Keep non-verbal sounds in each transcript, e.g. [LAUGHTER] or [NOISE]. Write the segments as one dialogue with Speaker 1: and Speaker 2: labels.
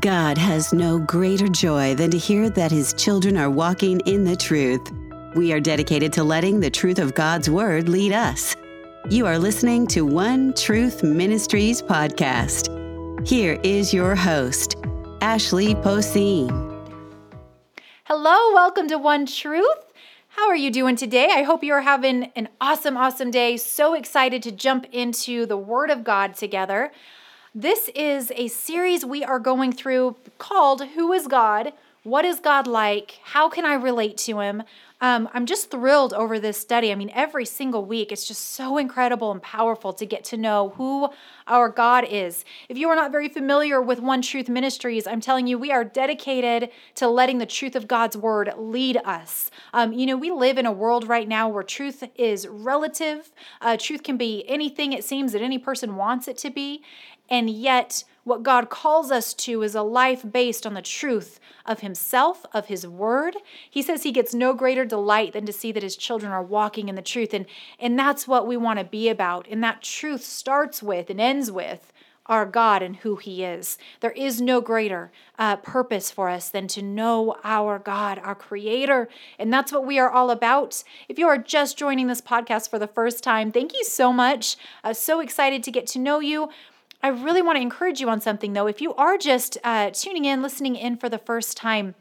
Speaker 1: God has no greater joy than to hear that his children are walking in the truth. We are dedicated to letting the truth of God's Word lead us. You are listening to One Truth Ministries podcast. Here is your host, Ashley Poseen.
Speaker 2: Hello, welcome to One Truth. How are you doing today? I hope you are having an awesome, awesome day. So excited to jump into the Word of God together. This is a series we are going through called Who is God? What is God like? How can I relate to Him? Um, I'm just thrilled over this study. I mean, every single week, it's just so incredible and powerful to get to know who our God is. If you are not very familiar with One Truth Ministries, I'm telling you, we are dedicated to letting the truth of God's Word lead us. Um, you know, we live in a world right now where truth is relative, uh, truth can be anything it seems that any person wants it to be. And yet, what God calls us to is a life based on the truth of Himself, of His Word. He says He gets no greater delight than to see that His children are walking in the truth. And, and that's what we want to be about. And that truth starts with and ends with our God and who He is. There is no greater uh, purpose for us than to know our God, our Creator. And that's what we are all about. If you are just joining this podcast for the first time, thank you so much. Uh, so excited to get to know you. I really want to encourage you on something though. If you are just uh, tuning in, listening in for the first time,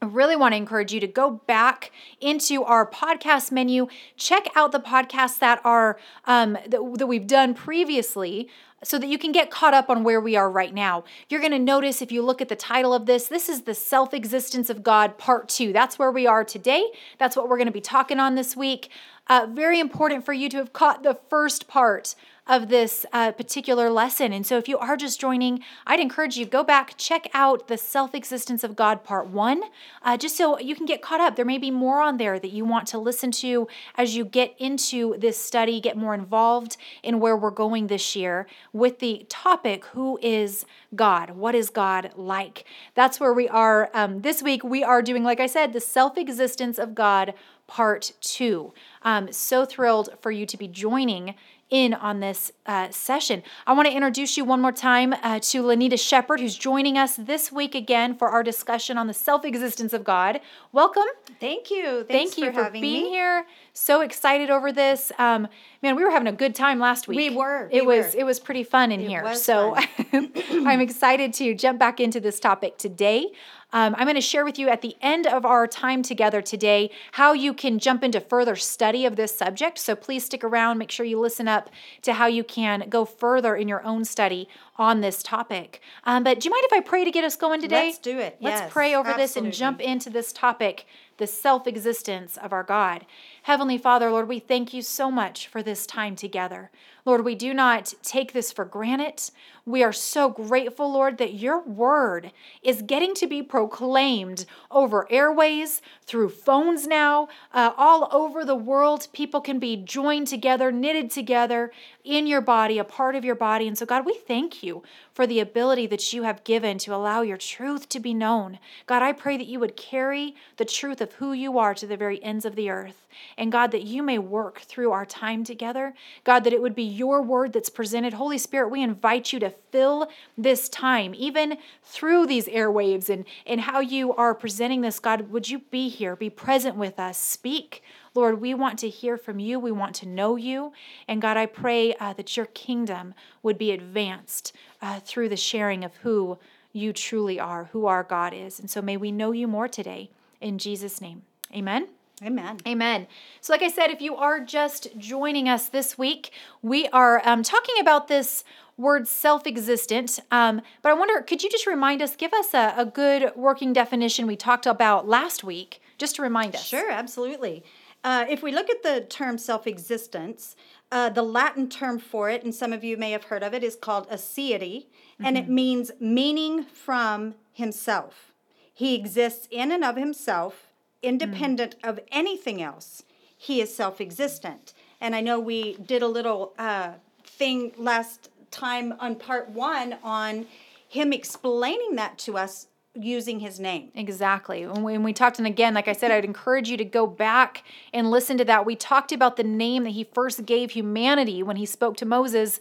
Speaker 2: I really want to encourage you to go back into our podcast menu, check out the podcasts that are um, that, that we've done previously so that you can get caught up on where we are right now. You're going to notice if you look at the title of this, this is the self existence of God, part two. That's where we are today. That's what we're going to be talking on this week. Uh, very important for you to have caught the first part of this uh, particular lesson. And so, if you are just joining, I'd encourage you go back, check out the self existence of God part one, uh, just so you can get caught up. There may be more on there that you want to listen to as you get into this study, get more involved in where we're going this year with the topic Who is God? What is God like? That's where we are um, this week. We are doing, like I said, the self existence of God part two. Um, so thrilled for you to be joining in on this uh, session. I want to introduce you one more time uh, to Lanita Shepard, who's joining us this week again for our discussion on the self existence of God. Welcome.
Speaker 3: Thank you.
Speaker 2: Thanks Thank you for,
Speaker 3: for
Speaker 2: being
Speaker 3: me.
Speaker 2: here. So excited over this. Um, man, we were having a good time last week.
Speaker 3: We were.
Speaker 2: It
Speaker 3: we
Speaker 2: was.
Speaker 3: Were.
Speaker 2: It was pretty fun in
Speaker 3: it
Speaker 2: here. so [LAUGHS] I'm excited to jump back into this topic today. Um, I'm going to share with you at the end of our time together today how you can jump into further study of this subject. So please stick around. Make sure you listen up to how you can go further in your own study on this topic. Um, but do you mind if I pray to get us going today?
Speaker 3: Let's do it.
Speaker 2: Let's
Speaker 3: yes,
Speaker 2: pray over
Speaker 3: absolutely.
Speaker 2: this and jump into this topic the self existence of our God. Heavenly Father, Lord, we thank you so much for this time together. Lord, we do not take this for granted. We are so grateful, Lord, that your word is getting to be proclaimed over airways, through phones now, uh, all over the world. People can be joined together, knitted together in your body, a part of your body. And so, God, we thank you for the ability that you have given to allow your truth to be known. God, I pray that you would carry the truth of who you are to the very ends of the earth. And God, that you may work through our time together. God, that it would be your word that's presented. Holy Spirit, we invite you to fill this time, even through these airwaves and, and how you are presenting this. God, would you be here, be present with us, speak. Lord, we want to hear from you. We want to know you. And God, I pray uh, that your kingdom would be advanced uh, through the sharing of who you truly are, who our God is. And so may we know you more today. In Jesus' name, amen.
Speaker 3: Amen.
Speaker 2: Amen. So, like I said, if you are just joining us this week, we are um, talking about this word self existent. Um, but I wonder, could you just remind us, give us a, a good working definition we talked about last week, just to remind us?
Speaker 3: Sure, absolutely. Uh, if we look at the term self existence, uh, the Latin term for it, and some of you may have heard of it, is called aseity, mm-hmm. and it mm-hmm. means meaning from himself. He exists in and of himself independent mm. of anything else. He is self existent. And I know we did a little uh, thing last time on part one on him explaining that to us using his name.
Speaker 2: Exactly. When we, when we talked, and again, like I said, I'd encourage you to go back and listen to that. We talked about the name that he first gave humanity when he spoke to Moses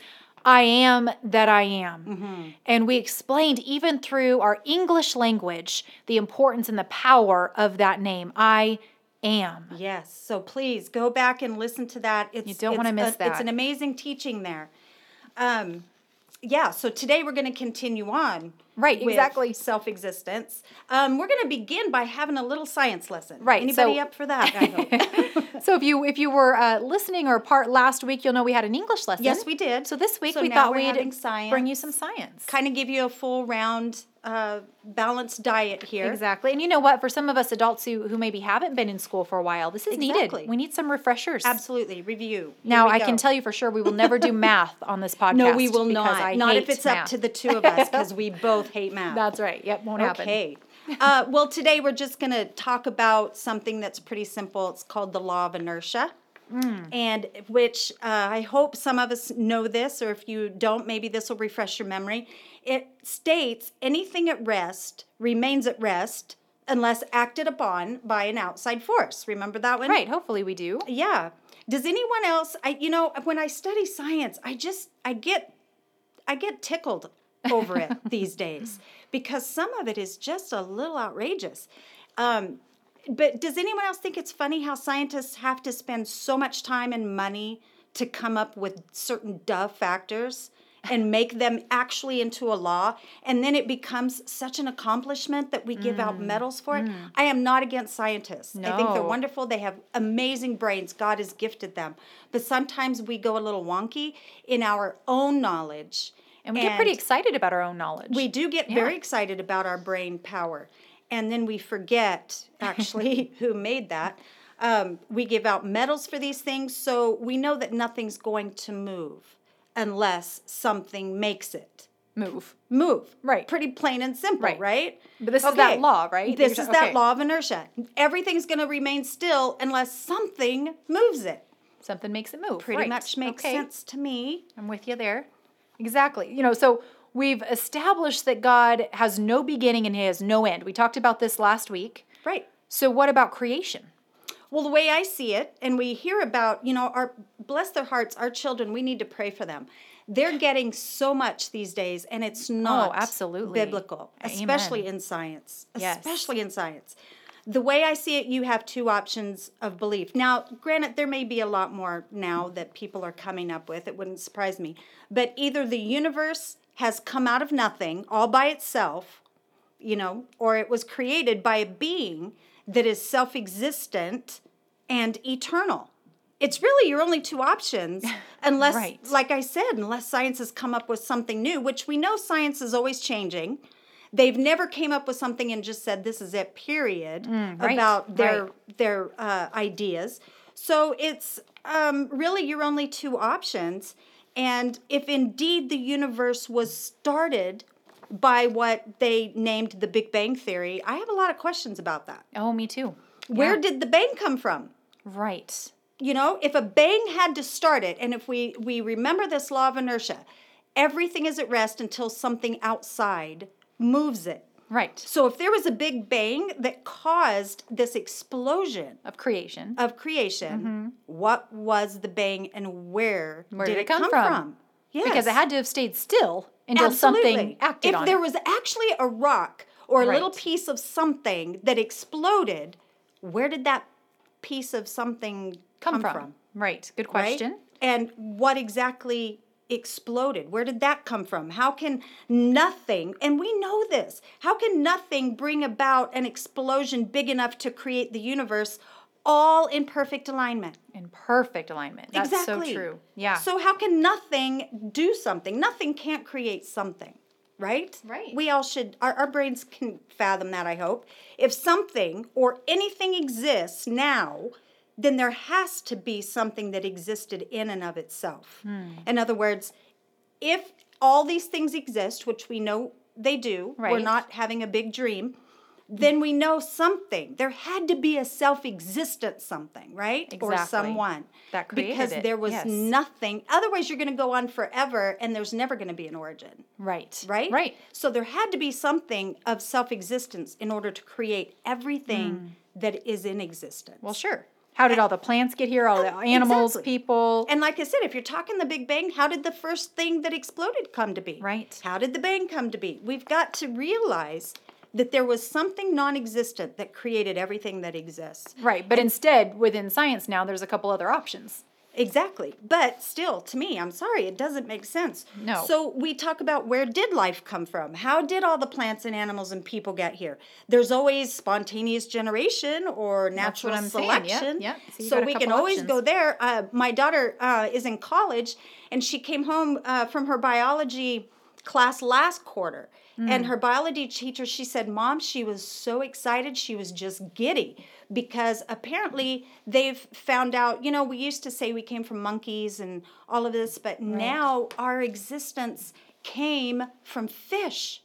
Speaker 2: I am that I am. And we explained, even through our English language, the importance and the power of that name. I am.
Speaker 3: Yes. So please go back and listen to that. It's,
Speaker 2: You don't wanna miss
Speaker 3: a- It's an amazing teaching there. Um, yeah. So today we're going to continue on.
Speaker 2: Right,
Speaker 3: with
Speaker 2: exactly.
Speaker 3: Self-existence. Um, we're going to begin by having a little science lesson.
Speaker 2: Right,
Speaker 3: Anybody
Speaker 2: so-
Speaker 3: up for that? I hope. [LAUGHS]
Speaker 2: So if you if you were uh, listening or part last week, you'll know we had an English lesson.
Speaker 3: yes, we did.
Speaker 2: So this week
Speaker 3: So
Speaker 2: we thought we'd bring you some science.
Speaker 3: kind of give you a full round uh, balanced diet here.
Speaker 2: Exactly. And you know what? For some of us adults who, who maybe haven't been in school for a while, this is
Speaker 3: Exactly.
Speaker 2: needed. We need some refreshers.
Speaker 3: Absolutely. Review.
Speaker 2: Now, I
Speaker 3: go.
Speaker 2: can tell you for sure we will never do [LAUGHS] math on this podcast.
Speaker 3: No, we will not.
Speaker 2: I
Speaker 3: not if it's up to the two of us because we [LAUGHS] both hate math.
Speaker 2: That's right. Yep, won't happen.
Speaker 3: Okay. uh, well, today we're just going to talk about something that's pretty simple. It's called the law of inertia.
Speaker 2: Mm.
Speaker 3: And which uh, I hope some of us know this, or if you don't, maybe this will refresh your memory. It states anything at rest remains at rest unless acted upon by an outside force. Remember that one?
Speaker 2: Right. Hopefully we do.
Speaker 3: Yeah. Does anyone else? I you know when I study science, I just I get I get tickled over it [LAUGHS] these days because some of it is just a little outrageous. Um, but does anyone else think it's funny how scientists have to spend so much time and money to come up with certain duh factors? And make them actually into a law. And then it becomes such an accomplishment that we give out medals for it. I am not against scientists. No. i think they're wonderful. They have amazing brains. God has gifted them. But sometimes we go a little wonky in our own knowledge.
Speaker 2: And we get pretty excited about our own knowledge.
Speaker 3: we do get very excited about our brain power. And then we forget actually [LAUGHS] who made that. Um, we give out medals for these things so we know that nothing's going to move unless something makes it
Speaker 2: move.
Speaker 3: move
Speaker 2: Right.
Speaker 3: pretty plain and simple
Speaker 2: Right.
Speaker 3: right,
Speaker 2: But this is that law, right?
Speaker 3: this is
Speaker 2: ta-
Speaker 3: that law of inertia everything's going to remain still unless something moves it
Speaker 2: Something makes it move.
Speaker 3: pretty
Speaker 2: right.
Speaker 3: much makes
Speaker 2: Okay.
Speaker 3: sense to me
Speaker 2: I'm with you there. Exactly. You know, so we've established that God has no beginning and he has no end. We talked about this last week.
Speaker 3: right
Speaker 2: So what about creation?
Speaker 3: Well, the way I see it, and we hear about, you know, our bless their hearts, our children, we need to pray for them. They're getting so much these days, and it's oh, not
Speaker 2: Oh, absolutely.
Speaker 3: biblical,
Speaker 2: Amen.
Speaker 3: especially in science.
Speaker 2: Yes.
Speaker 3: Especially in science. The way I see it, you have two options of belief. Now, granted, there may be a lot more now that people are coming up with. It wouldn't surprise me. But either the universe has come out of nothing all by itself, you know, or it was created by a being that is self existent and eternal. It's really your only two options, [LAUGHS] unless,
Speaker 2: Right.
Speaker 3: like I said, unless science has come up with something new, which we know science is always changing. They've never came up with something and just said this is it, period,
Speaker 2: Mm, right,
Speaker 3: about their
Speaker 2: right.
Speaker 3: their uh, ideas. So it's um, really your only two options. And if indeed the universe was started by what they named the Big Bang Theory, I have a lot of questions about that.
Speaker 2: Oh, me too.
Speaker 3: Where
Speaker 2: Yeah.
Speaker 3: did the bang come from?
Speaker 2: Right.
Speaker 3: You know, if a bang had to start it, and if we, we remember this law of inertia, everything is at rest until something outside moves it.
Speaker 2: Right.
Speaker 3: So if there was a big bang that caused this explosion
Speaker 2: Of creation.
Speaker 3: of creation, what was the bang and where,
Speaker 2: Mm-hmm. Where
Speaker 3: did,
Speaker 2: did
Speaker 3: it
Speaker 2: it come
Speaker 3: come,
Speaker 2: from?
Speaker 3: from? Yes.
Speaker 2: Because it had to have stayed still until something acted
Speaker 3: if
Speaker 2: on
Speaker 3: there
Speaker 2: it.
Speaker 3: was actually a rock or a little piece of something that exploded, where did that piece of something
Speaker 2: come,
Speaker 3: come,
Speaker 2: from. Right. Good
Speaker 3: right?
Speaker 2: question.
Speaker 3: And what exactly exploded? Where did that come from? How can nothing, and we know this, how can nothing bring about an explosion big enough to create the universe all in perfect alignment?
Speaker 2: In perfect alignment. That's
Speaker 3: exactly.
Speaker 2: so true. Yeah.
Speaker 3: So how can nothing do something? Nothing can't create something, right?
Speaker 2: Right.
Speaker 3: We all should our, our brains can fathom that, I hope. If something or anything exists now, then there has to be something that existed in and of itself.
Speaker 2: Hmm.
Speaker 3: In other words, if all these things exist, which we know they do, we're not having a big dream, then we know something. There had to be a self existent something, right? Or someone.
Speaker 2: That created
Speaker 3: Because
Speaker 2: it,
Speaker 3: there was
Speaker 2: yes.
Speaker 3: nothing. Otherwise, you're going to go on forever and there's never going to be an origin,
Speaker 2: right.
Speaker 3: right?
Speaker 2: Right.
Speaker 3: So there had to be something of self existence in order to create everything mm. that is in existence.
Speaker 2: Well, sure. How did all the plants get here? All the um, animals,
Speaker 3: Exactly.
Speaker 2: people.
Speaker 3: And like I said, if you're talking the Big Bang, how did the first thing that exploded come to be?
Speaker 2: Right.
Speaker 3: How did the bang come to be? We've got to realize that there was something non existent that created everything that exists.
Speaker 2: right. But instead, within science now, there's a couple other options.
Speaker 3: Exactly. But still, to me, I'm sorry, it doesn't make sense.
Speaker 2: No.
Speaker 3: So we talk about where did life come from? How did all the plants and animals and people get here? There's always spontaneous generation or
Speaker 2: That's what
Speaker 3: natural
Speaker 2: I'm saying.
Speaker 3: Selection.
Speaker 2: yep. So
Speaker 3: So we can
Speaker 2: couple
Speaker 3: always go there. Uh, my daughter uh, is in college and she came home uh, from her biology class last quarter. And
Speaker 2: Hmm.
Speaker 3: her biology teacher, she said, Mom, she was so excited. She was just giddy because apparently they've found out, you know, we used to say we came from monkeys and all of this, but now our existence came from fish.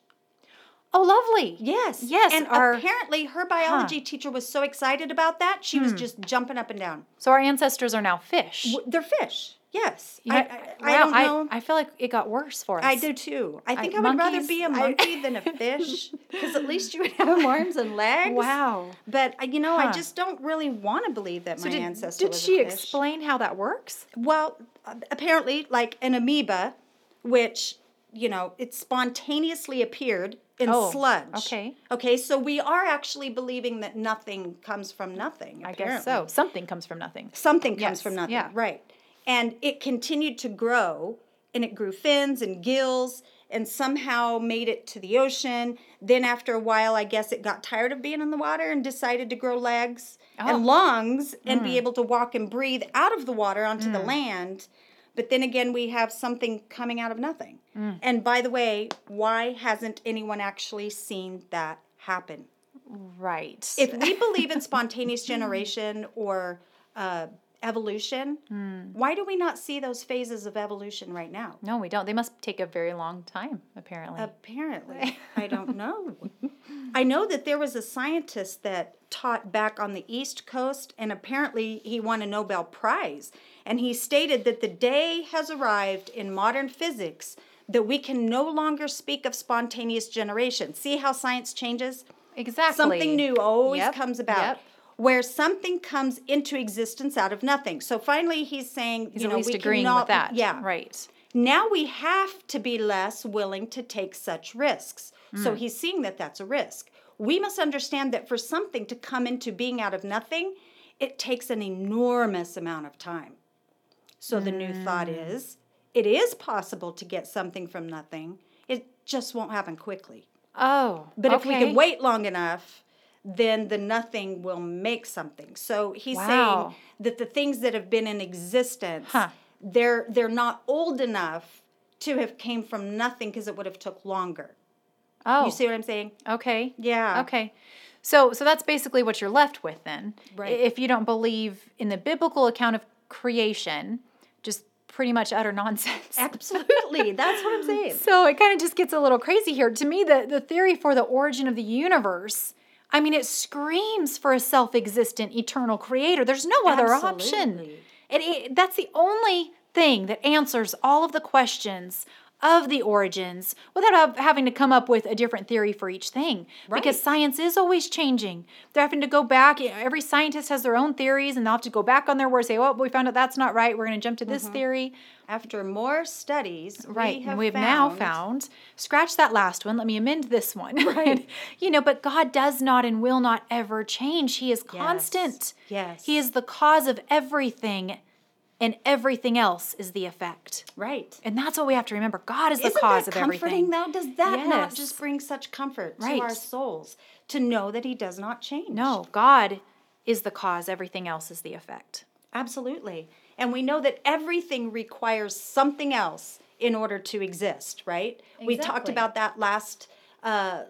Speaker 2: Oh, lovely.
Speaker 3: Yes.
Speaker 2: Yes,
Speaker 3: And
Speaker 2: our-
Speaker 3: apparently her biology teacher was so excited about that, she
Speaker 2: Hmm.
Speaker 3: was just jumping up and down.
Speaker 2: So our ancestors are now fish.
Speaker 3: W- They're fish. Yes.
Speaker 2: You
Speaker 3: I, I, I don't know.
Speaker 2: I, feel like it got worse for us.
Speaker 3: I do too. I think I, would
Speaker 2: monkeys,
Speaker 3: rather be a monkey [LAUGHS] than a fish because at least you would have [LAUGHS] arms and legs.
Speaker 2: Wow.
Speaker 3: But uh, you know, I just don't really want to believe that
Speaker 2: So
Speaker 3: my
Speaker 2: did,
Speaker 3: ancestor
Speaker 2: did she explain how that works?
Speaker 3: Well, uh, apparently, like an amoeba, which you know, it spontaneously appeared in
Speaker 2: Oh,
Speaker 3: sludge.
Speaker 2: okay.
Speaker 3: Okay, so we are actually believing that nothing comes from nothing.
Speaker 2: I guess so. Something comes from nothing.
Speaker 3: Something comes
Speaker 2: Yes,
Speaker 3: from nothing.
Speaker 2: yeah.
Speaker 3: Right. And it continued to grow and it grew fins and gills and somehow made it to the ocean. Then after a while, I guess it got tired of being in the water and decided to grow legs
Speaker 2: Oh.
Speaker 3: and lungs and
Speaker 2: Mm.
Speaker 3: be able to walk and breathe out of the water onto the land. But then again, we have something coming out of nothing.
Speaker 2: Mm.
Speaker 3: And by the way, why hasn't anyone actually seen that happen?
Speaker 2: Right.
Speaker 3: if we believe in spontaneous generation or uh, evolution,
Speaker 2: Hmm.
Speaker 3: why do we not see those phases of evolution right now?
Speaker 2: no, we don't. They must take a very long time, apparently.
Speaker 3: Apparently, [LAUGHS] I don't know. I know that there was a scientist that taught back on the East Coast, and apparently he won a Nobel Prize. And he stated that the day has arrived in modern physics that we can no longer speak of spontaneous generation. See how science changes?
Speaker 2: exactly.
Speaker 3: Something new always
Speaker 2: Yep,
Speaker 3: comes about.
Speaker 2: yep.
Speaker 3: Where something comes into existence out of nothing. So finally, he's saying,
Speaker 2: He's
Speaker 3: you know, we
Speaker 2: agreeing
Speaker 3: cannot,
Speaker 2: with that.
Speaker 3: Yeah,
Speaker 2: Right.
Speaker 3: now we have to be less willing to take such risks.
Speaker 2: Hmm.
Speaker 3: So he's seeing that that's a risk. We must understand that for something to come into being out of nothing, it takes an enormous amount of time. So the new thought
Speaker 2: Hmm.
Speaker 3: is it is possible to get something from nothing, it just won't happen quickly.
Speaker 2: Oh.
Speaker 3: But if we can wait long enough, then the nothing will make something. So he's
Speaker 2: Wow.
Speaker 3: saying that the things that have been in existence,
Speaker 2: Huh.
Speaker 3: they're they're not old enough to have came from nothing because it would have took longer.
Speaker 2: Oh.
Speaker 3: You see what I'm saying?
Speaker 2: Okay.
Speaker 3: Yeah.
Speaker 2: Okay. So so that's basically what you're left with then.
Speaker 3: Right.
Speaker 2: If you don't believe in the biblical account of creation, just pretty much utter nonsense.
Speaker 3: Absolutely. [LAUGHS] That's what I'm saying.
Speaker 2: So it kind of just gets a little crazy here. To me, the, the theory for the origin of the universe, I mean, it screams for a self existent eternal creator. There's no other option.
Speaker 3: Absolutely.
Speaker 2: It, it, that's the only thing that answers all of the questions of the origins without having to come up with a different theory for each thing. Because science is always changing. They're having to go back. Every scientist has their own theories, and they'll have to go back on their word and say, oh, we found out that's not right. We're going to jump to this mm-hmm. theory.
Speaker 3: After more studies,
Speaker 2: Right.
Speaker 3: we have
Speaker 2: and we've
Speaker 3: found,
Speaker 2: now found, scratch that last one, let me amend this one. [LAUGHS] Right. you know, but God does not and will not ever change. He is constant.
Speaker 3: Yes.
Speaker 2: He is the cause of everything, and everything else is the effect.
Speaker 3: right.
Speaker 2: And that's what we have to remember. God is the
Speaker 3: Isn't
Speaker 2: cause
Speaker 3: that
Speaker 2: of
Speaker 3: comforting
Speaker 2: everything.
Speaker 3: though? Does that not just bring such comfort
Speaker 2: Right.
Speaker 3: to our souls to know that He does not change?
Speaker 2: No, God is the cause, everything else is the effect.
Speaker 3: Absolutely. And we know that everything requires something else in order to exist, right? We talked about that last uh,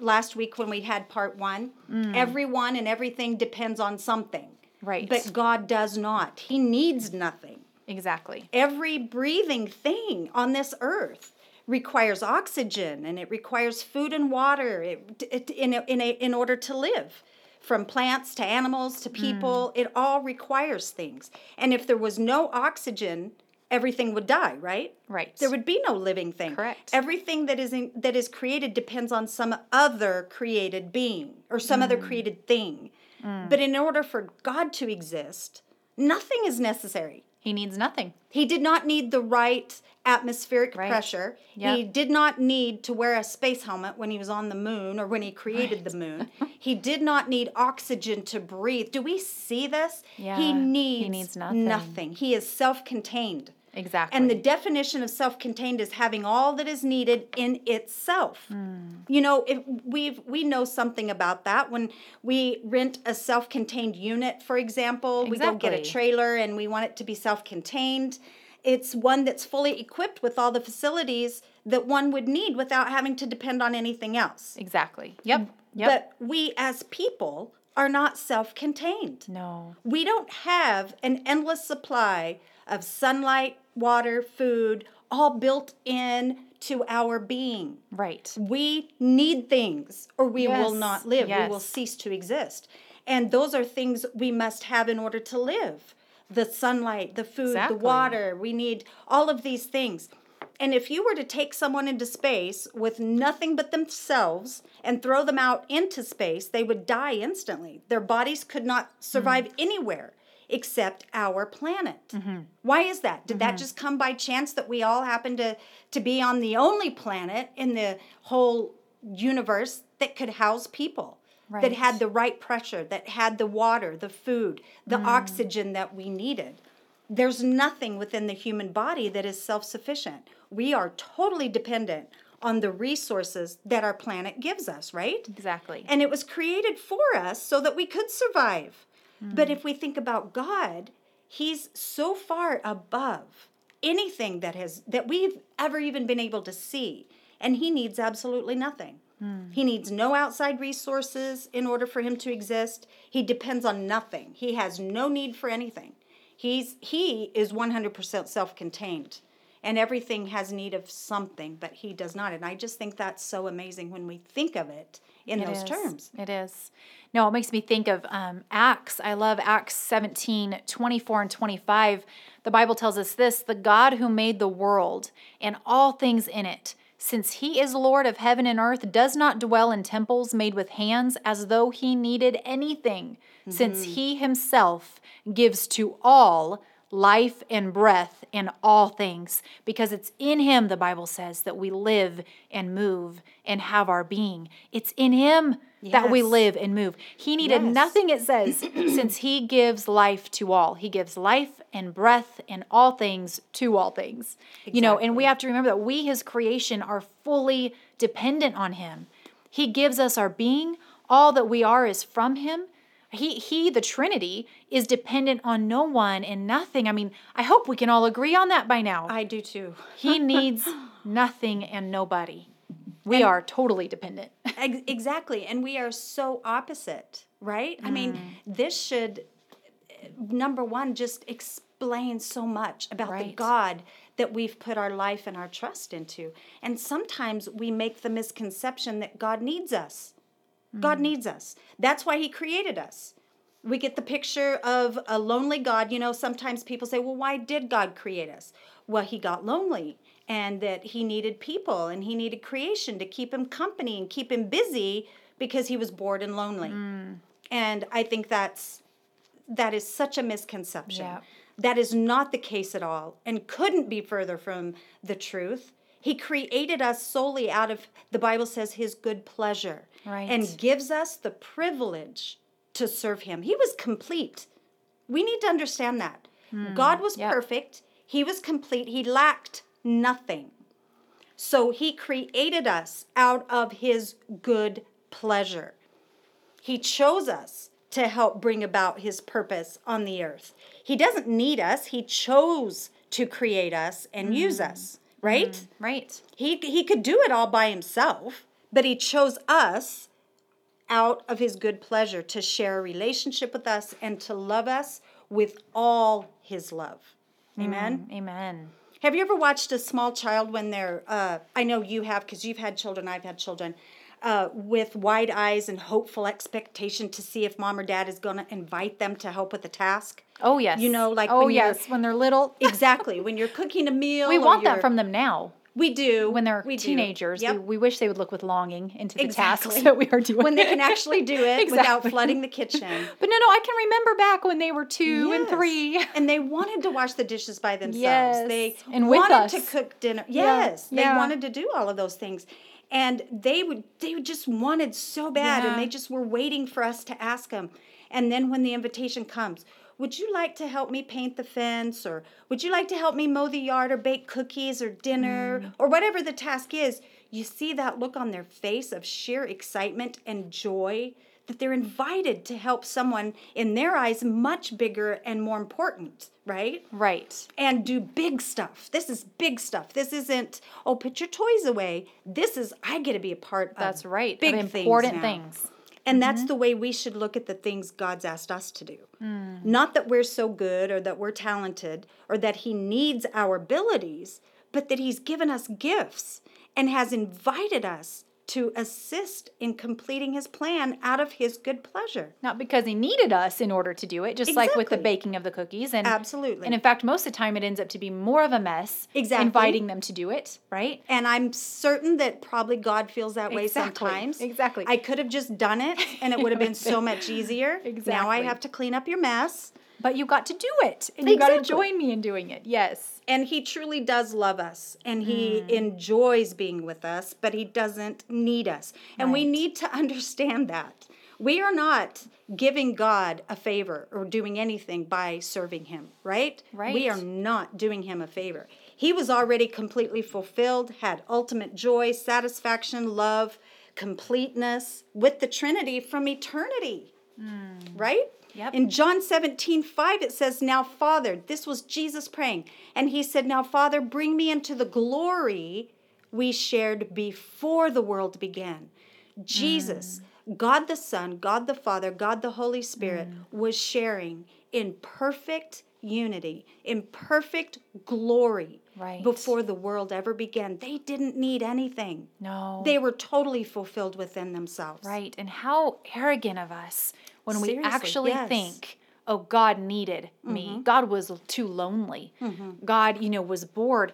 Speaker 3: last week when we had part one. Everyone and everything depends on something.
Speaker 2: Right.
Speaker 3: But God does not. He needs nothing.
Speaker 2: Exactly.
Speaker 3: Every breathing thing on this earth requires oxygen and it requires food and water it, it, in, a, in, a, in order to live. From plants to animals to people, mm. it all requires things. And if there was no oxygen, everything would die, right?
Speaker 2: Right.
Speaker 3: There would be no living thing.
Speaker 2: Correct.
Speaker 3: Everything that is in, that is created depends on some other created being or some mm. other created thing. Mm. But in order for God to exist, nothing is necessary.
Speaker 2: He needs nothing.
Speaker 3: He did not need the right atmospheric
Speaker 2: Right.
Speaker 3: pressure.
Speaker 2: Yep.
Speaker 3: He did not need to wear a space helmet when he was on the moon or when he created the moon. he did not need oxygen to breathe. Do we see this?
Speaker 2: Yeah,
Speaker 3: he
Speaker 2: he
Speaker 3: needs,
Speaker 2: needs nothing.
Speaker 3: nothing. He is self contained.
Speaker 2: Exactly.
Speaker 3: And the definition of self-contained is having all that is needed in itself.
Speaker 2: Hmm.
Speaker 3: You know, if we've we know something about that when we rent a self-contained unit, for example, we go get a trailer and we want it to be self-contained. It's one that's fully equipped with all the facilities that one would need without having to depend on anything else.
Speaker 2: exactly. Yep. Yep.
Speaker 3: But we as people are not self-contained.
Speaker 2: no.
Speaker 3: We don't have an endless supply of sunlight, water, food, all built in to our being.
Speaker 2: Right.
Speaker 3: We need things or we will not live. We will cease to exist. And those are things we must have in order to live. The sunlight, the food,
Speaker 2: Exactly.
Speaker 3: the water, we need all of these things. And if you were to take someone into space with nothing but themselves and throw them out into space, they would die instantly. Their bodies could not survive
Speaker 2: Mm.
Speaker 3: anywhere except our planet.
Speaker 2: Mm-hmm.
Speaker 3: Why is that? Did that just come by chance that we all happen to to be on the only planet in the whole universe that could house people? That had the right pressure, that had the water, the food, the
Speaker 2: Mm.
Speaker 3: oxygen that we needed. There's nothing within the human body that is self sufficient. We are totally dependent on the resources that our planet gives us, right?
Speaker 2: Exactly.
Speaker 3: And it was created for us so that we could survive. But if we think about God, he's so far above anything that has that we've ever even been able to see, and he needs absolutely nothing. Hmm. He needs no outside resources in order for him to exist. He depends on nothing. He has no need for anything. He's he is 100% self-contained and everything has need of something, but he does not. And I just think that's so amazing when we think of it in
Speaker 2: It
Speaker 3: those
Speaker 2: is.
Speaker 3: terms.
Speaker 2: It is. No, it makes me think of um, Acts. I love Acts 17, 24 and 25. The Bible tells us this the God who made the world and all things in it, since he is Lord of heaven and earth, does not dwell in temples made with hands as though he needed anything, since he himself gives to all life and breath and all things, because it's in him, the Bible says, that we live and move and have our being. It's in him that we live and move. He needed
Speaker 3: Yes.
Speaker 2: nothing, it says, [CLEARS THROAT] since he gives life to all. He gives life and breath and all things to all things. You know, and we have to remember that we, his creation, are fully dependent on him. He gives us our being. All that we are is from him. He, he, the Trinity, is dependent on no one and nothing. I mean, I hope we can all agree on that by now.
Speaker 3: I do too.
Speaker 2: he [LAUGHS] needs nothing and nobody. We are totally dependent. [LAUGHS]
Speaker 3: Ex- exactly. And we are so opposite, right? I mean, mm. this should, number one, just explain so much about the God that we've put our life and our trust into. And sometimes we make the misconception that God needs us. God mm. needs us. That's why He created us. We get the picture of a lonely God. You know, sometimes people say, well, why did God create us? Well, He got lonely and that He needed people and He needed creation to keep Him company and keep Him busy because He was bored and lonely. Mm. And I think that's that is such a misconception.
Speaker 2: Yeah.
Speaker 3: That is not the case at all and couldn't be further from the truth. He created us solely out of, the Bible says, His good pleasure.
Speaker 2: Right.
Speaker 3: And gives us the privilege to serve Him. He was complete. We need to understand that. Hmm. God was
Speaker 2: Yep.
Speaker 3: perfect, He was complete, He lacked nothing. So He created us out of His good pleasure. He chose us to help bring about his purpose on the earth. He doesn't need us, he chose to create us and use hmm. us, right? Hmm.
Speaker 2: Right.
Speaker 3: He he could do it all by himself, but he chose us out of his good pleasure to share a relationship with us and to love us with all his love. Amen.
Speaker 2: Amen.
Speaker 3: Have you ever watched a small child when they're, uh, I know you have because you've had children, I've had children, uh, with wide eyes and hopeful expectation to see if mom or dad is going to invite them to help with a task?
Speaker 2: Oh, yes.
Speaker 3: You know, like
Speaker 2: oh,
Speaker 3: when
Speaker 2: yes. When they're little. [LAUGHS]
Speaker 3: Exactly. when you're cooking a meal.
Speaker 2: we want that from them now.
Speaker 3: We do.
Speaker 2: when they're
Speaker 3: we
Speaker 2: teenagers.
Speaker 3: Yep.
Speaker 2: We, we wish they would look with longing into the tasks that we are doing.
Speaker 3: when they can [LAUGHS] actually do it without flooding the kitchen. [LAUGHS]
Speaker 2: But no, no, I can remember back when they were two and three. [LAUGHS]
Speaker 3: And they wanted to wash the dishes by themselves.
Speaker 2: Yes.
Speaker 3: They
Speaker 2: And with
Speaker 3: wanted to cook dinner.
Speaker 2: Yeah.
Speaker 3: Yes. They
Speaker 2: Yeah.
Speaker 3: wanted to do all of those things. And they would they just wanted so bad
Speaker 2: Yeah.
Speaker 3: and they just were waiting for us to ask them. And then when the invitation comes, would you like to help me paint the fence or would you like to help me mow the yard or bake cookies or dinner
Speaker 2: Mm.
Speaker 3: or whatever the task is? You see that look on their face of sheer excitement and joy that they're invited to help someone in their eyes much bigger and more important, right?
Speaker 2: Right.
Speaker 3: And do big stuff. This is big stuff. This isn't, oh, put your toys away. This is, I get to be a part of
Speaker 2: That's right.
Speaker 3: big
Speaker 2: of important
Speaker 3: now.
Speaker 2: things.
Speaker 3: And that's mm-hmm. the way we should look at the things God's asked us to do. Mm. Not that we're so good or that we're talented or that He needs our abilities, but that He's given us gifts and has invited us to assist in completing His plan out of His good pleasure.
Speaker 2: Not because he needed us in order to do it, just like with the baking of the cookies. And
Speaker 3: Absolutely.
Speaker 2: And in fact, most of the time it ends up to be more of a mess.
Speaker 3: Exactly.
Speaker 2: Inviting them to do it, right?
Speaker 3: And I'm certain that probably God feels that way
Speaker 2: Exactly.
Speaker 3: sometimes.
Speaker 2: Exactly.
Speaker 3: I could have just done it and it would have been so much [LAUGHS] easier. Exactly. Now I have to clean up your mess.
Speaker 2: But you got to do it. And you got to join me in doing it. Yes.
Speaker 3: And he truly does love us and he
Speaker 2: Hmm.
Speaker 3: enjoys being with us, but he doesn't need us. And we need to [LAUGHS] understand that. We are not giving God a favor or doing anything by serving him, right?
Speaker 2: Right.
Speaker 3: We are not doing him a favor. He was already completely fulfilled, had ultimate joy, satisfaction, love, completeness with the Trinity from eternity, right?
Speaker 2: Yep.
Speaker 3: In John 17, 5, it says, Now, Father, this was Jesus praying. And he said, Now, Father, bring me into the glory we shared before the world began. Jesus, mm. God the Son, God the Father, God the Holy Spirit mm. was sharing in perfect unity, in perfect glory
Speaker 2: Right.
Speaker 3: before the world ever began. They didn't need anything.
Speaker 2: No.
Speaker 3: They were totally fulfilled within themselves.
Speaker 2: Right. And how arrogant of us when we actually
Speaker 3: yes. Mm-hmm.
Speaker 2: think, oh, God needed me. God was too lonely. God, you know, was bored.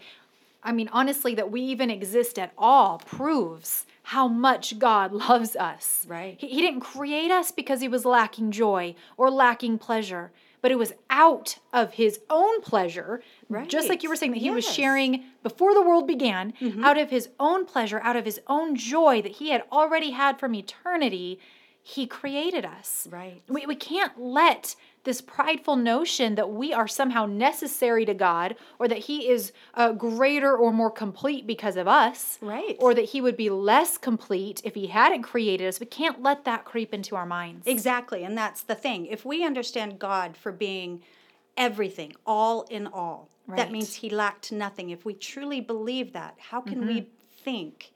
Speaker 2: I mean, honestly, that we even exist at all proves how much God [LAUGHS] loves us.
Speaker 3: Right.
Speaker 2: He, he didn't create us because he was lacking joy or lacking pleasure, but it was out of his own pleasure, right. just like you were saying, that he was sharing before the world began, out of his own pleasure, out of his own joy that he had already had from eternity. He created us.
Speaker 3: Right.
Speaker 2: We, we can't let this prideful notion that we are somehow necessary to God or that He is uh, greater or more complete because of us.
Speaker 3: Right.
Speaker 2: Or that He would be less complete if He hadn't created us. We can't let that creep into our minds.
Speaker 3: Exactly. And that's the thing. If we understand God for being everything, all in all,
Speaker 2: Right.
Speaker 3: that means he lacked nothing. If we truly believe that, how can we
Speaker 2: Mm-hmm.
Speaker 3: think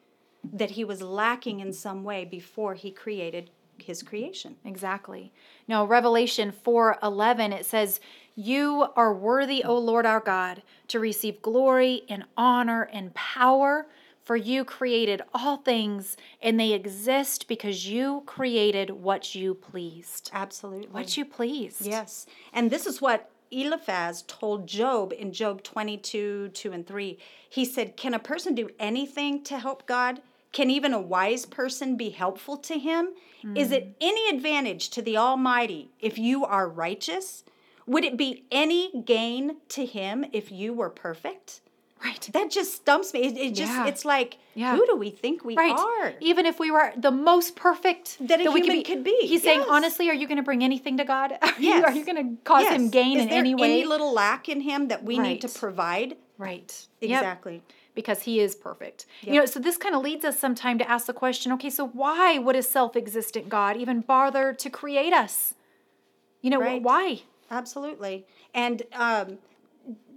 Speaker 3: that he was lacking in some way before he created his creation?
Speaker 2: Exactly. Now, Revelation 4:11 it says, "You are worthy, O Lord our God, to receive glory and honor and power, for you created all things, and they exist because you created what you pleased."
Speaker 3: Absolutely.
Speaker 2: What you pleased.
Speaker 3: Yes. And this is what Eliphaz told Job in Job 22, 2 and 3. He said, Can a person do anything to help God? Can even a wise person be helpful to him? Is it mm. any advantage to the Almighty if you are righteous? Would it be any gain to him if you were perfect?
Speaker 2: Right.
Speaker 3: That just stumps me. It, it just,
Speaker 2: Yeah.
Speaker 3: it's like,
Speaker 2: Yeah.
Speaker 3: who do we think we
Speaker 2: Right.
Speaker 3: are?
Speaker 2: Even if we were the most perfect
Speaker 3: That a
Speaker 2: we
Speaker 3: human could be,
Speaker 2: He's saying, honestly, are you going to bring anything to God? [LAUGHS] Are you,
Speaker 3: Yes.
Speaker 2: are you going to cause him gain
Speaker 3: Is
Speaker 2: in any way?
Speaker 3: Any little lack in him that we need to provide?
Speaker 2: right. Yep. Because he is perfect. You know, so this kind of leads us sometime to ask the question, okay, so why would a self-existent God even bother to create us? You know,
Speaker 3: Right.
Speaker 2: why?
Speaker 3: Absolutely. And um,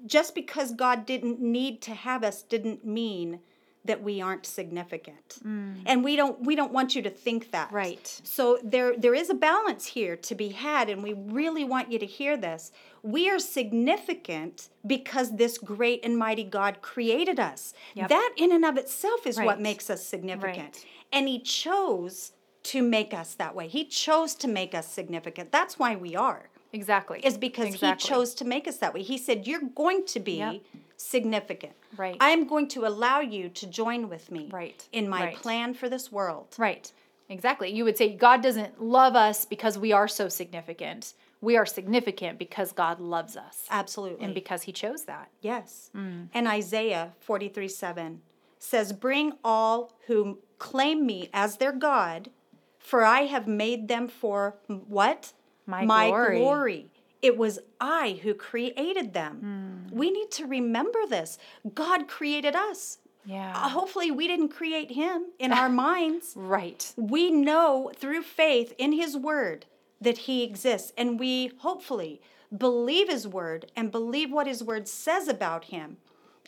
Speaker 3: just because God didn't need to have us didn't mean that we aren't significant. And we don't we don't want you to think that.
Speaker 2: Mm. Right.
Speaker 3: So there there is a balance here to be had and we really want you to hear this. We are significant because this great and mighty God created us.
Speaker 2: Yep.
Speaker 3: That in and of itself is what makes us significant.
Speaker 2: Right.
Speaker 3: And he chose to make us that way. He chose to make us significant. That's why we are
Speaker 2: Exactly.
Speaker 3: is because
Speaker 2: Exactly.
Speaker 3: he chose to make us that way. He said, You're going to be
Speaker 2: Yep.
Speaker 3: Significant.
Speaker 2: Right.
Speaker 3: I am going to allow you to join with me
Speaker 2: Right.
Speaker 3: in my
Speaker 2: Right.
Speaker 3: plan for this world.
Speaker 2: Right. Exactly. You would say God doesn't love us because we are so significant. We are significant because God loves us
Speaker 3: Absolutely.
Speaker 2: and because he chose that.
Speaker 3: Yes. Mm. And Isaiah 43 7 says, Bring all who claim me as their God, for I have made them for what?
Speaker 2: My
Speaker 3: glory.
Speaker 2: glory.
Speaker 3: It was I who created them. We need to remember this. God created us.
Speaker 2: Yeah.
Speaker 3: Uh, Hopefully, we didn't create him in [LAUGHS] our minds.
Speaker 2: Right.
Speaker 3: We know through faith in his word that he exists, and we hopefully believe his word and believe what his word says about him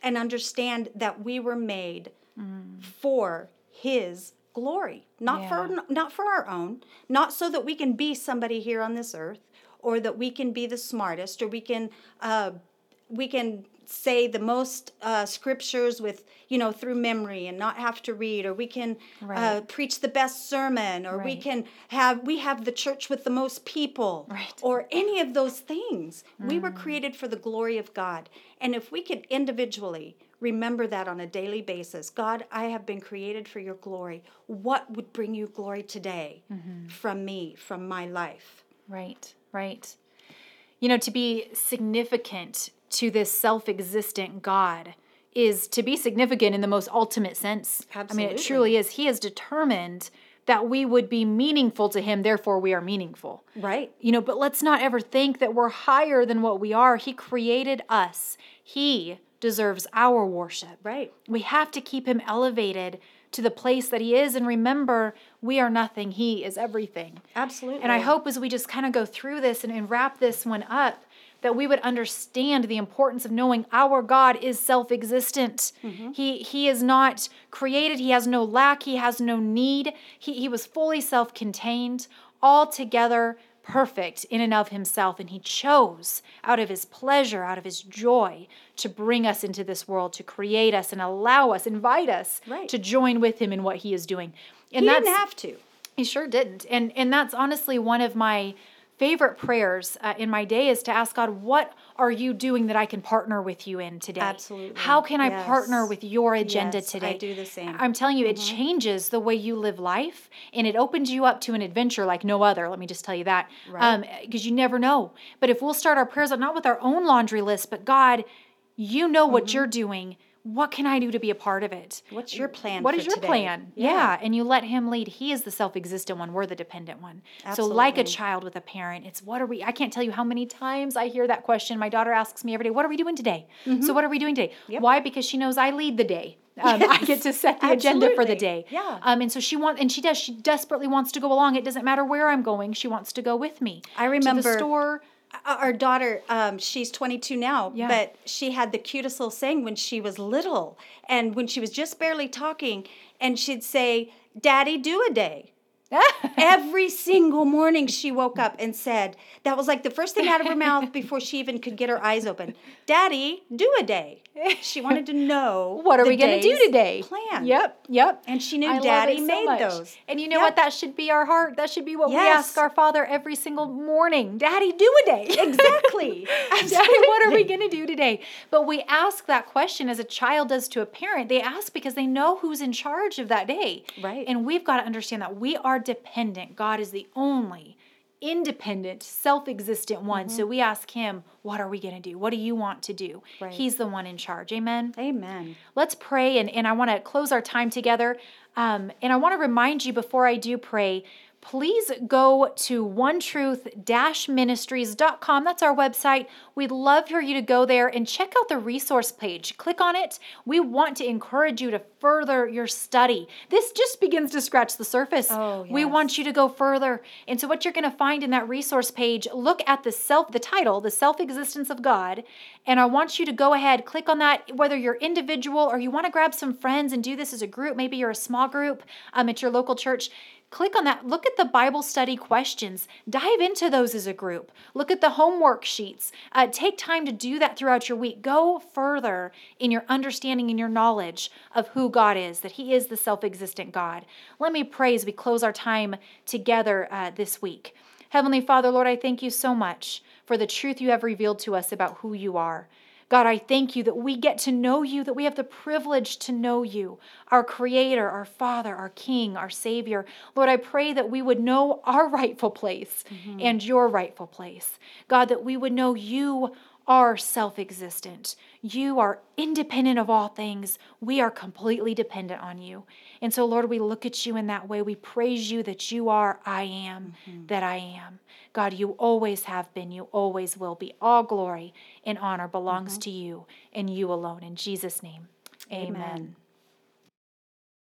Speaker 3: and understand that we were made for his glory not for not for our own not so that we can be somebody here on this earth or that we can be the smartest or we can uh, we can say the most uh, scriptures with you know through memory and not have to read or we can uh, preach the best sermon or we can have we have the church with the most people
Speaker 2: Right. Mm.
Speaker 3: or any of those things we were created for the glory of god and if we could individually remember that on a daily basis god i have been created for your glory what would bring you glory today
Speaker 2: Mm-hmm.
Speaker 3: from me from my life
Speaker 2: Right, right. You know, to be significant to this self existent God is to be significant in the most ultimate sense. Absolutely. I mean, it truly is. He has determined that we would be meaningful to Him, therefore, we are meaningful.
Speaker 3: right
Speaker 2: You know, but let's not ever think that we're higher than what we are. He created us, He deserves our worship.
Speaker 3: right
Speaker 2: We have to keep him elevated to the place that he is and remember we are nothing, he is everything.
Speaker 3: absolutely
Speaker 2: And I hope as we just kind of go through this and, and wrap this one up, that we would understand the importance of knowing our God is self-existent. Mm-hmm. He he is not created, he has no lack, he has no need. He he was fully self-contained, altogether perfect in and of himself and he chose out of his pleasure, out of his joy to bring us into this world, to create us and allow us, invite us
Speaker 3: Right.
Speaker 2: to join with him in what he is doing. And
Speaker 3: he didn't have to
Speaker 2: he sure didn't. And and that's honestly one of my favorite prayers uh, in my day is to ask God, what are you doing that I can partner with you in today?
Speaker 3: Absolutely.
Speaker 2: How can I
Speaker 3: Yes.
Speaker 2: partner with your agenda
Speaker 3: Yes, I
Speaker 2: today?
Speaker 3: do the same.
Speaker 2: I'm telling you, it
Speaker 3: Mm-hmm.
Speaker 2: changes the way you live life and it opens you up to an adventure like no other. Let me just tell you that.
Speaker 3: Right.
Speaker 2: Because you never know. But if we'll start our prayers not with our own laundry list, but God, you know what
Speaker 3: Mm-hmm.
Speaker 2: you're doing. What can I do to be a part of it?
Speaker 3: What's your plan
Speaker 2: What is your
Speaker 3: today?
Speaker 2: plan?
Speaker 3: Yeah.
Speaker 2: Yeah. And you let him lead. He is the self existent one. We're the dependent one. Absolutely. So, like a child with a parent, it's what are we? I can't tell you how many times I hear that question. My daughter asks me every day, What are we doing today?
Speaker 3: Mm-hmm.
Speaker 2: So, what are we doing today? Why? Because she knows I lead the day. [LAUGHS] Um, I get to set the agenda for the day.
Speaker 3: Yeah.
Speaker 2: Um, and so she wants, and she does. She desperately wants to go along. It doesn't matter where I'm going. She wants to go with me.
Speaker 3: I
Speaker 2: to
Speaker 3: remember-
Speaker 2: the store.
Speaker 3: Uh, our daughter um, she's 22 now
Speaker 2: Yeah.
Speaker 3: but she had the cutest little saying when she was little and when she was just barely talking and she'd say daddy do a day every single morning she woke up and said that was like the first thing out of her mouth [LAUGHS] before she even could get her eyes open daddy do a day she wanted to know [LAUGHS]
Speaker 2: What are we going to do today?
Speaker 3: plan
Speaker 2: Yep, yep.
Speaker 3: And she knew
Speaker 2: I
Speaker 3: Daddy
Speaker 2: so
Speaker 3: made
Speaker 2: much.
Speaker 3: those.
Speaker 2: And you know
Speaker 3: Yep.
Speaker 2: what? That should be our heart. That should be what we ask our Father every single morning. Daddy, do a day. [LAUGHS]
Speaker 3: exactly
Speaker 2: Daddy, are we going to do today? But we ask that question as a child does to a parent. They ask because they know who's in charge of that day.
Speaker 3: Right.
Speaker 2: And we've got to understand that we are dependent. God is the only independent, self existent one. So we ask Him, what are we going to do? What do you want to do?
Speaker 3: Right.
Speaker 2: He's the one in charge. Amen.
Speaker 3: amen
Speaker 2: Let's pray, and, and I want to close our time together. Um, and I want to remind you before I do pray, please go to onetruth-ministries.com. That's our website. We'd love for you to go there and check out the resource page. Click on it. We want to encourage you to further your study. This just begins to scratch the surface.
Speaker 3: Oh,
Speaker 2: We want you to go further. And so what you're going to find in that resource page, look at the self the title, the self-existence of God, and I want you to go ahead, click on that whether you're individual or you want to grab some friends and do this as a group, maybe you're a small group um, at your local church. Click on that. Look at the Bible study questions. Dive into those as a group. Look at the homework sheets. Uh, take time to do that throughout your week. Go further in your understanding and your knowledge of who God is, that He is the self existent God. Let me pray as we close our time together uh, this week. Heavenly Father, Lord, I thank you so much for the truth you have revealed to us about who you are. God, I thank you that we get to know you, that we have the privilege to know you, our Creator, our Father, our King, our Savior. Lord, I pray that we would know our rightful place mm-hmm. and your rightful place. God, that we would know you are self existent. You are independent of all things. We are completely dependent on you. And so, Lord, we look at you in that way. We praise you that you are I am, mm-hmm. that I am. God, you always have been, you always will be. All glory and honor belongs mm-hmm. to you and you alone. In Jesus' name, amen. amen.